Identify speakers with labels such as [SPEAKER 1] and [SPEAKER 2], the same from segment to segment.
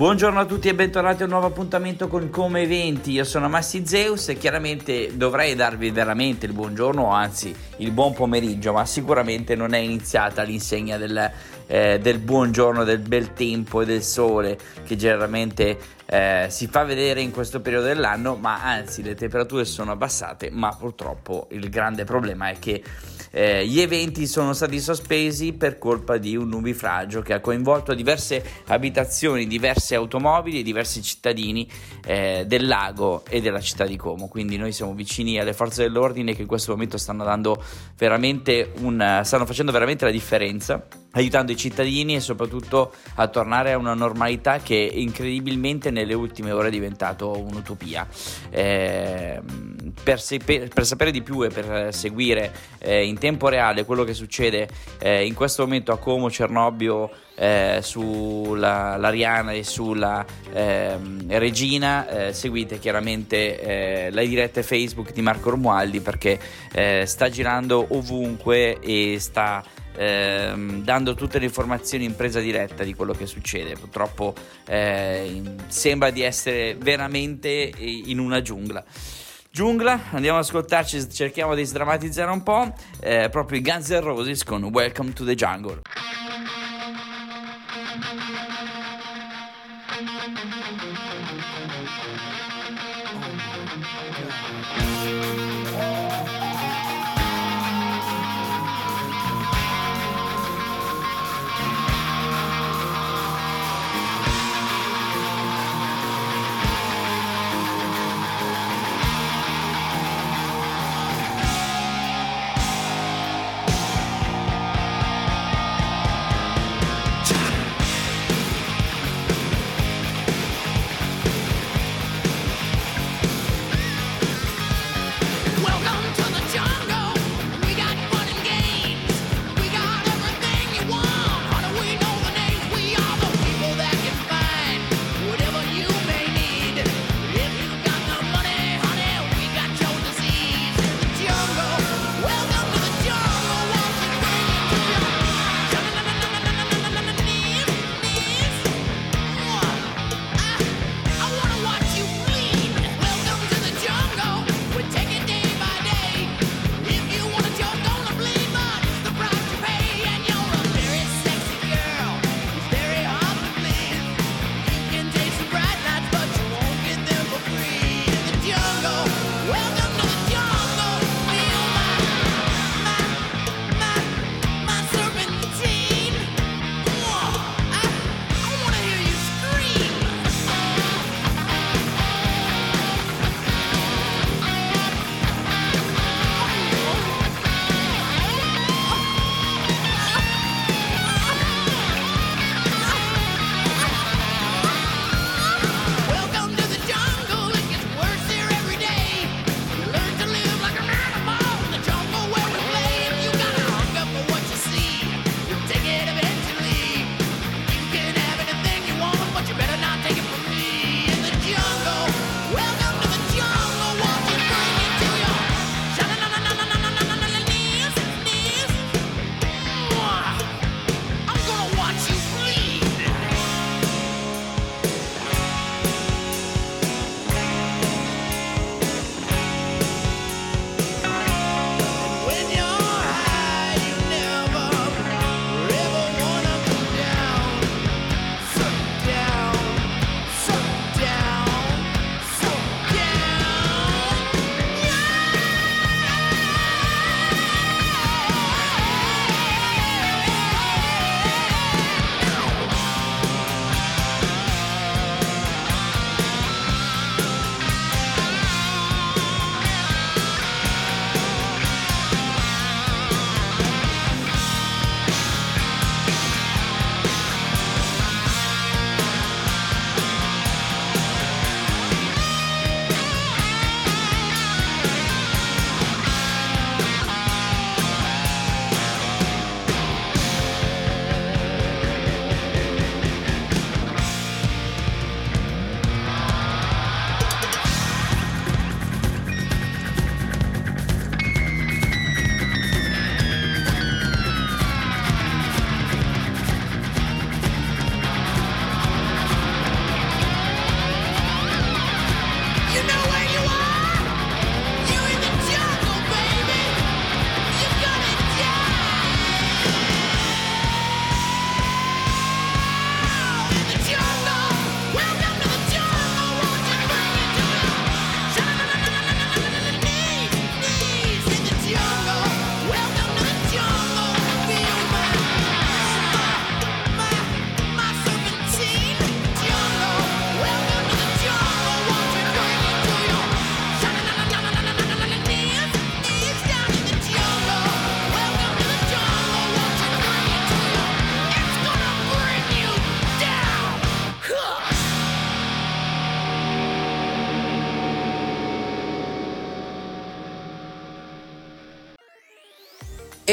[SPEAKER 1] Buongiorno a tutti e bentornati a un nuovo appuntamento con Come Eventi. Io sono Massi Zeus e chiaramente dovrei darvi veramente il buongiorno, anzi il buon pomeriggio, ma sicuramente non è iniziata l'insegna del, eh, del buongiorno, del bel tempo e del sole che generalmente eh, si fa vedere in questo periodo dell'anno, ma anzi le temperature sono abbassate, ma purtroppo il grande problema è che eh, gli eventi sono stati sospesi per colpa di un nubifragio che ha coinvolto diverse abitazioni, diverse automobili e diversi cittadini eh, del lago e della città di Como. Quindi noi siamo vicini alle forze dell'ordine che in questo momento stanno un, stanno facendo veramente la differenza aiutando i cittadini e soprattutto a tornare a una normalità che incredibilmente nelle ultime ore è diventato un'utopia. Eh, per, se, per, per, sapere di più e per seguire eh, in tempo reale quello che succede eh, in questo momento a Como, Cernobbio, eh, sulla l'Ariana e sulla ehm, Regina, eh, seguite chiaramente eh, le dirette Facebook di Marco Romualdi perché sta girando ovunque e sta ehm, dando tutte le informazioni in presa diretta di quello che succede. Purtroppo eh, sembra di essere veramente in una giungla. Giungla, andiamo ad ascoltarci, cerchiamo di sdrammatizzare un po', eh, proprio i Guns N' Roses con Welcome to the Jungle.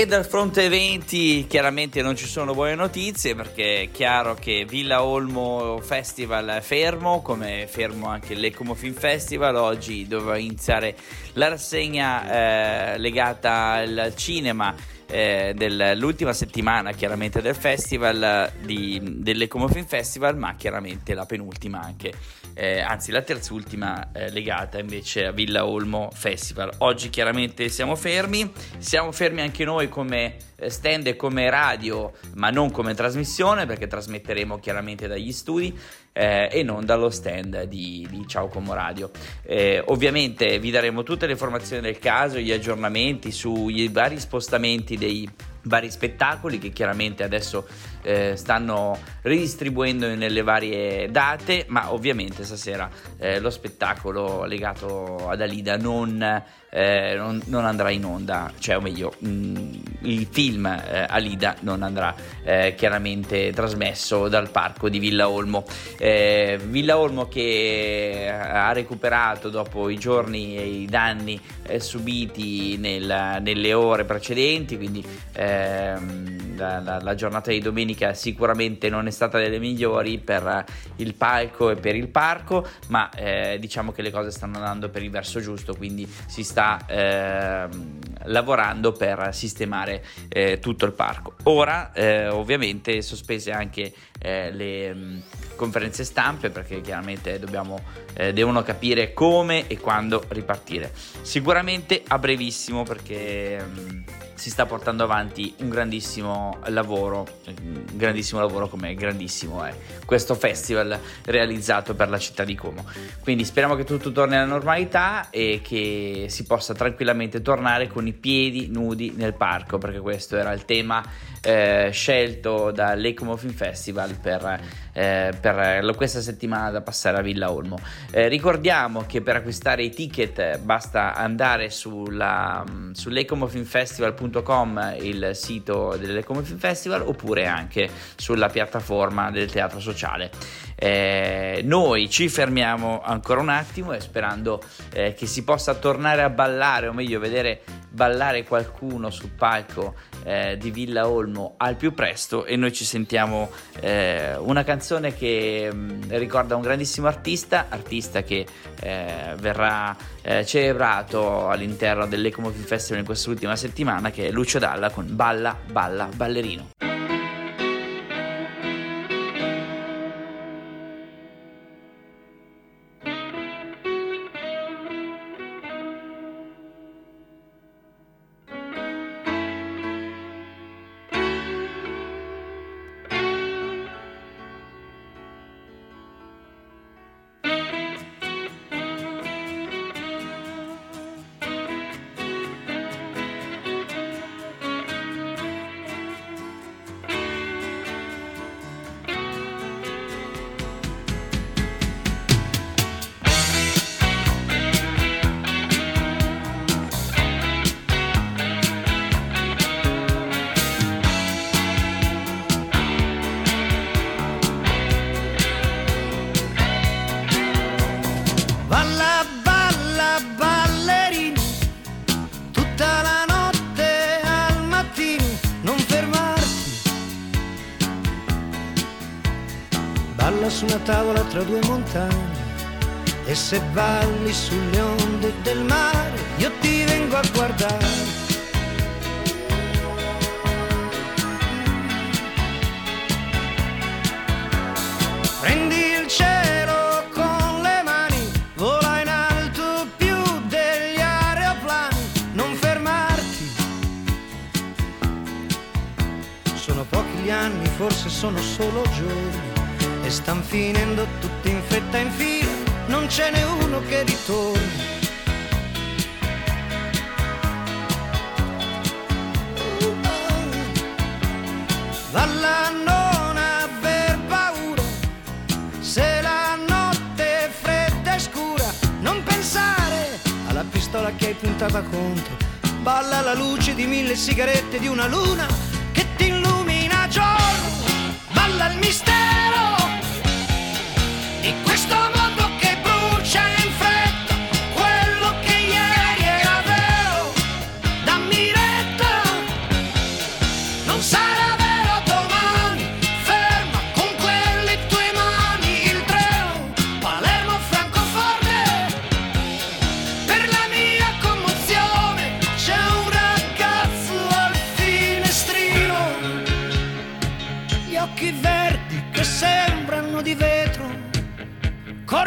[SPEAKER 1] Dal fronte eventi chiaramente non ci sono buone notizie perché è chiaro che Villa Olmo Festival è fermo, come è fermo anche l'Ecomo Film Festival. Oggi doveva iniziare la rassegna eh, legata al cinema eh, dell'ultima settimana chiaramente del festival di, dell'Ecomo Film Festival, ma chiaramente la penultima anche, eh, anzi la terzultima eh, legata invece a Villa Olmo Festival. Oggi chiaramente siamo fermi, siamo fermi anche noi come eh, stand e come radio, ma non come trasmissione perché trasmetteremo chiaramente dagli studi eh, e non dallo stand di, di Ciao Como Radio. Eh, ovviamente vi daremo tutte le informazioni del caso, gli aggiornamenti sui vari spostamenti dei vari spettacoli che chiaramente adesso eh, stanno ridistribuendo nelle varie date, ma ovviamente stasera eh, lo spettacolo legato ad Alida non, eh, non, non, andrà in onda, cioè o meglio mh, mm, il film eh, Alida non andrà eh, chiaramente trasmesso dal parco di Villa Olmo. Eh, Villa Olmo che ha recuperato dopo i giorni e i danni subiti nel, nelle ore precedenti, quindi ehm, la, la, la giornata di domenica sicuramente non è stata delle migliori per il palco e per il parco, ma eh, diciamo che le cose stanno andando per il verso giusto, quindi si sta eh, lavorando per sistemare eh, tutto il parco. Ora eh, ovviamente sospese anche eh, le mh, mm, conferenze stampe perché chiaramente dobbiamo, eh, devono capire come e quando ripartire. Sicuramente a brevissimo perché... Mh, mm, si sta portando avanti un grandissimo lavoro, un grandissimo lavoro come grandissimo è questo festival realizzato per la città di Como. Quindi speriamo che tutto torni alla normalità e che si possa tranquillamente tornare con i piedi nudi nel parco, perché questo era il tema eh, scelto dall'Ecomo Film Festival per, eh, per, questa settimana da passare a Villa Olmo. Eh, ricordiamo che per acquistare i ticket basta andare sulla, sull'ecomofilmfestival.com, il sito dell'Ecomo Film Festival, oppure anche sulla piattaforma del teatro sociale. Eh, noi ci fermiamo ancora un attimo e sperando eh, che si possa tornare a ballare, o meglio vedere ballare qualcuno sul palco eh, di Villa Olmo al più presto e noi ci sentiamo eh, una canzone che mh, mm, ricorda un grandissimo artista, artista che eh, verrà eh, celebrato all'interno dell'Ecomo Film Festival in quest'ultima settimana che è Lucio Dalla con Balla Balla Ballerino.
[SPEAKER 2] Su una tavola tra due montagne e se balli sulle onde del mare io ti vengo a guardare. Prendi il cielo con le mani, vola in alto più degli aeroplani, non fermarti. Sono pochi gli anni, forse sono solo giorni e stan finendo tutti in fretta in fila, non ce n'è uno che ritorni. Valla non aver paura, se la notte è fredda e scura, non pensare alla pistola che hai puntata contro, balla la luce di mille sigarette di una luna che ti illumina giorno, balla il mistero.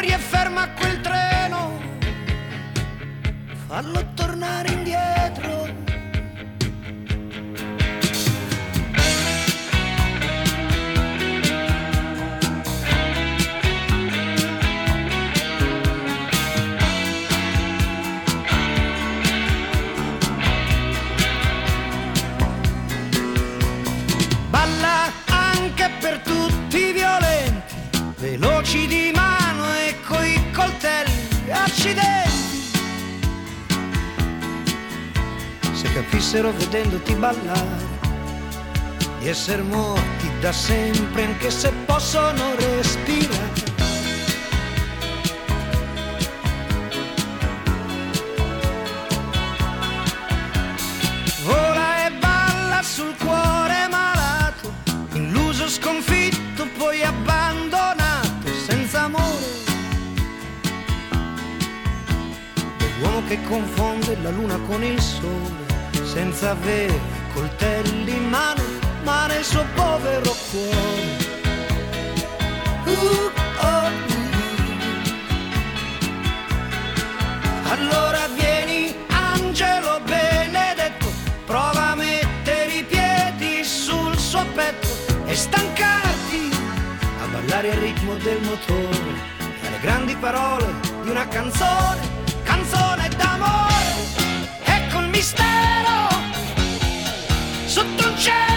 [SPEAKER 2] Corri e ferma quel treno, fallo tornare indietro. Accidenti. Se capissero vedendoti ballare di essere morti da sempre anche se possono respirare. Che confonde la luna con il sole, senza avere coltelli in mano, ma nel suo povero cuore. Uh, oh, uh. Allora vieni, angelo benedetto, prova a mettere i piedi sul suo petto e stancarti a ballare al ritmo del motore alle grandi parole di una canzone d'amore. Ecco il mistero sotto un cielo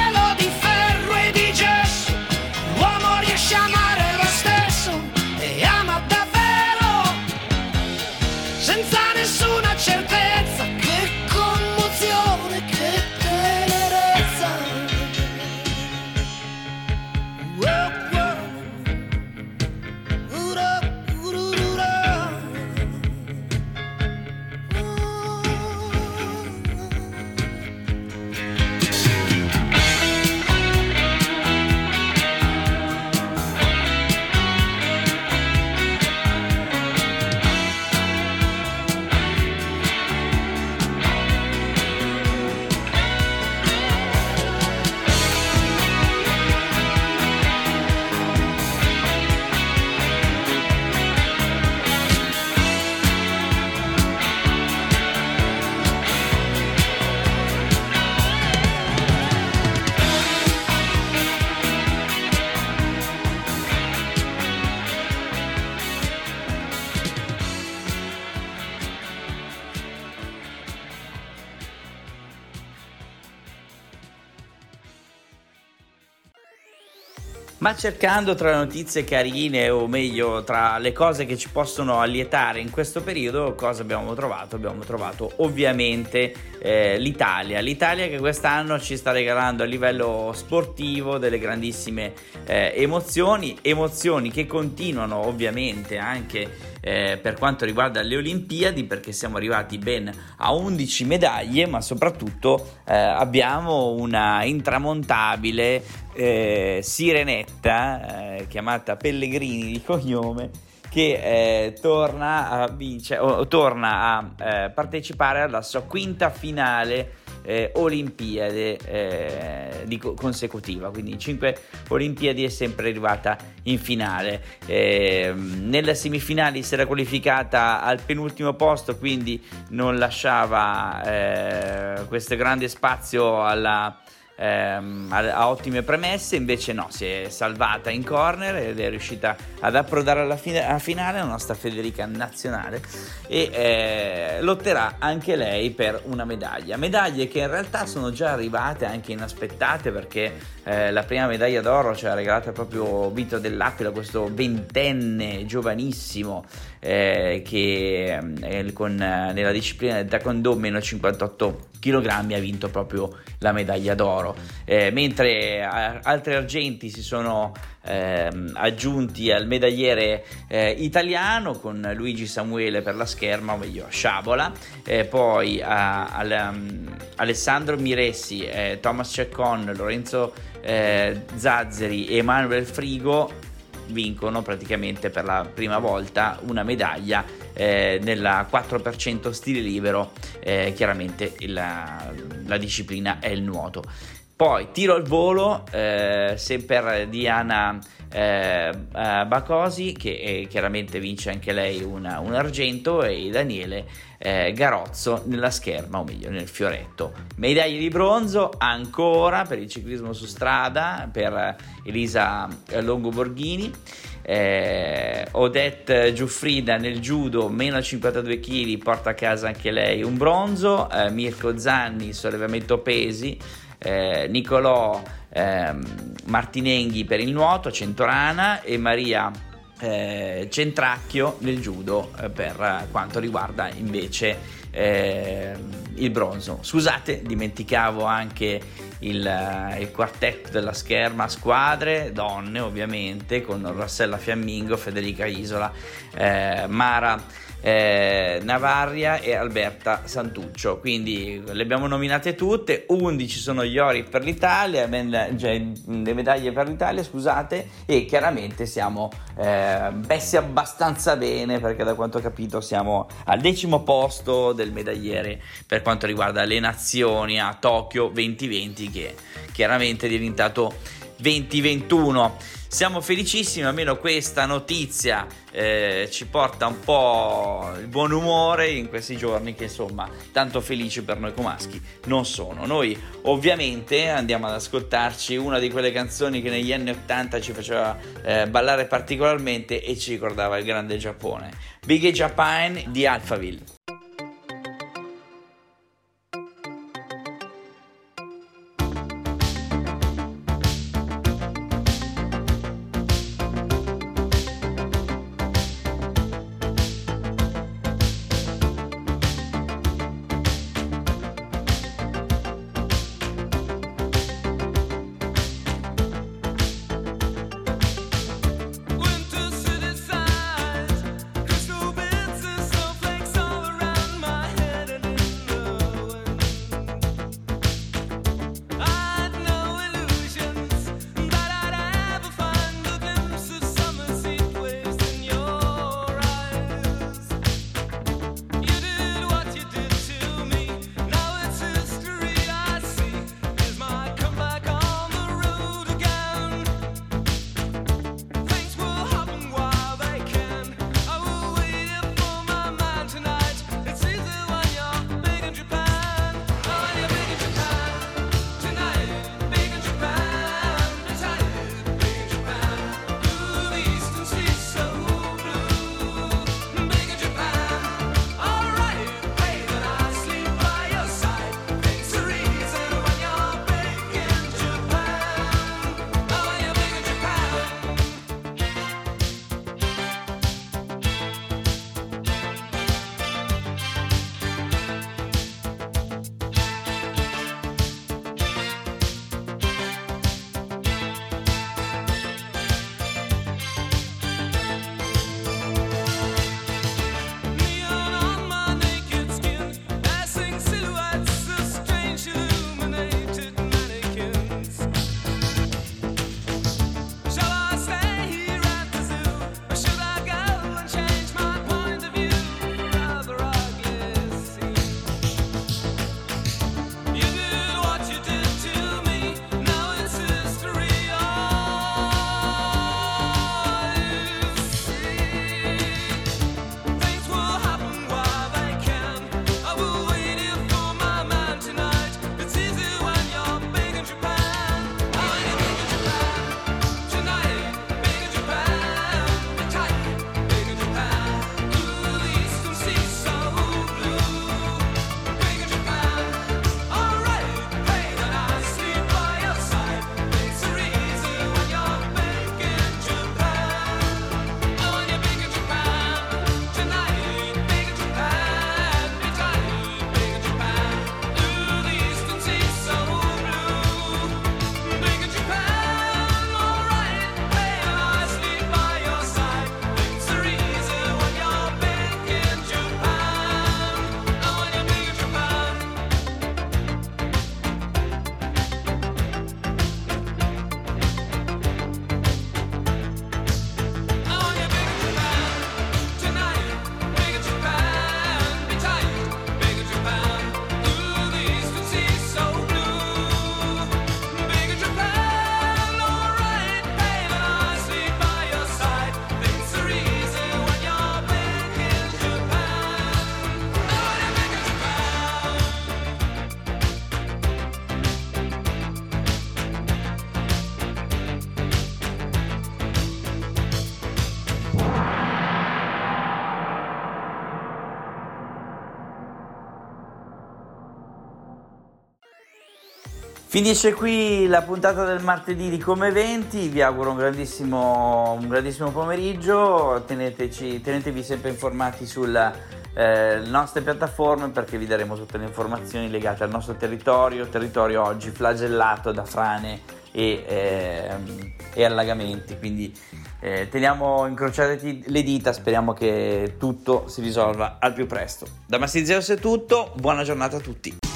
[SPEAKER 1] Ma cercando tra notizie carine, o meglio, tra le cose che ci possono allietare in questo periodo, cosa abbiamo trovato? Abbiamo trovato ovviamente eh, l'Italia. L'Italia che quest'anno ci sta regalando a livello sportivo delle grandissime eh, emozioni, emozioni che continuano ovviamente anche eh, per quanto riguarda le Olimpiadi, perché siamo arrivati ben a 11 medaglie, ma soprattutto eh, abbiamo una intramontabile eh, sirenetta eh, chiamata Pellegrini di cognome che eh, torna a vincere o, torna a eh, partecipare alla sua quinta finale eh, Olimpiade eh, di co- consecutiva, quindi 5 Olimpiadi è sempre arrivata in finale. Eh, nelle semifinali si era qualificata al penultimo posto, quindi non lasciava eh, questo grande spazio alla ehm, a, a ottime premesse, invece no, si è salvata in corner ed è riuscita ad approdare alla, fine, alla finale la nostra Federica nazionale e eh, lotterà anche lei per una medaglia. Medaglie che in realtà sono già arrivate anche inaspettate perché eh, la prima medaglia d'oro ce l'ha regalata proprio Vito dell'Aquila, questo ventenne giovanissimo eh, che eh, con, nella disciplina del taekwondo meno 58 kg ha vinto proprio la medaglia d'oro, eh, mentre a, altri argenti si sono ehm, aggiunti al medagliere eh, italiano con Luigi Samuele per la scherma, o meglio Sciabola, eh, poi a, al, um, Alessandro Miressi, eh, Thomas Ceccon, Lorenzo eh, Zazzeri e Emanuele Frigo vincono praticamente per la prima volta una medaglia eh, nella 4% stile libero, eh, chiaramente la, la disciplina è il nuoto. Poi tiro al volo, eh, sempre Diana eh, eh, Bacosi, che eh, chiaramente vince anche lei una, un argento, e Daniele eh, Garozzo nella scherma, o meglio nel fioretto. Medaglie di bronzo ancora per il ciclismo su strada per Elisa Longo Borghini. Eh, Odette Giuffrida nel judo, meno 52 kg, porta a casa anche lei un bronzo. Eh, Mirko Zanni, sollevamento pesi eh, Nicolò eh, Martinenghi per il nuoto, Centorana e Maria eh, Centracchio nel judo eh, per quanto riguarda invece eh, il bronzo. Scusate, dimenticavo anche il, eh, il, quartetto della scherma squadre, donne ovviamente, con Rossella Fiammingo, Federica Isola, eh, Mara eh, Navarria e Alberta Santuccio. Quindi le abbiamo nominate tutte, 11 sono gli ori per l'Italia, cioè le medaglie per l'Italia, scusate, e chiaramente siamo eh, messi abbastanza bene perché da quanto ho capito siamo al decimo posto del medagliere per quanto riguarda le nazioni a Tokyo 2020 che chiaramente è diventato 2021. Siamo felicissimi, almeno questa notizia eh, ci porta un po' il buon umore in questi giorni che insomma tanto felici per noi comaschi non sono. Noi ovviamente andiamo ad ascoltarci una di quelle canzoni che negli anni 80 ci faceva eh, ballare particolarmente e ci ricordava il grande Giappone. Big Japan di Alphaville. Finisce qui la puntata del martedì di Come Eventi, vi auguro un grandissimo, un grandissimo pomeriggio, Teneteci, tenetevi sempre informati sulle eh, nostre piattaforme perché vi daremo tutte le informazioni legate al nostro territorio, territorio oggi flagellato da frane e, eh, e allagamenti, quindi eh, teniamo incrociate le dita, speriamo che tutto si risolva al più presto. Da Massi Zeus è tutto, buona giornata a tutti.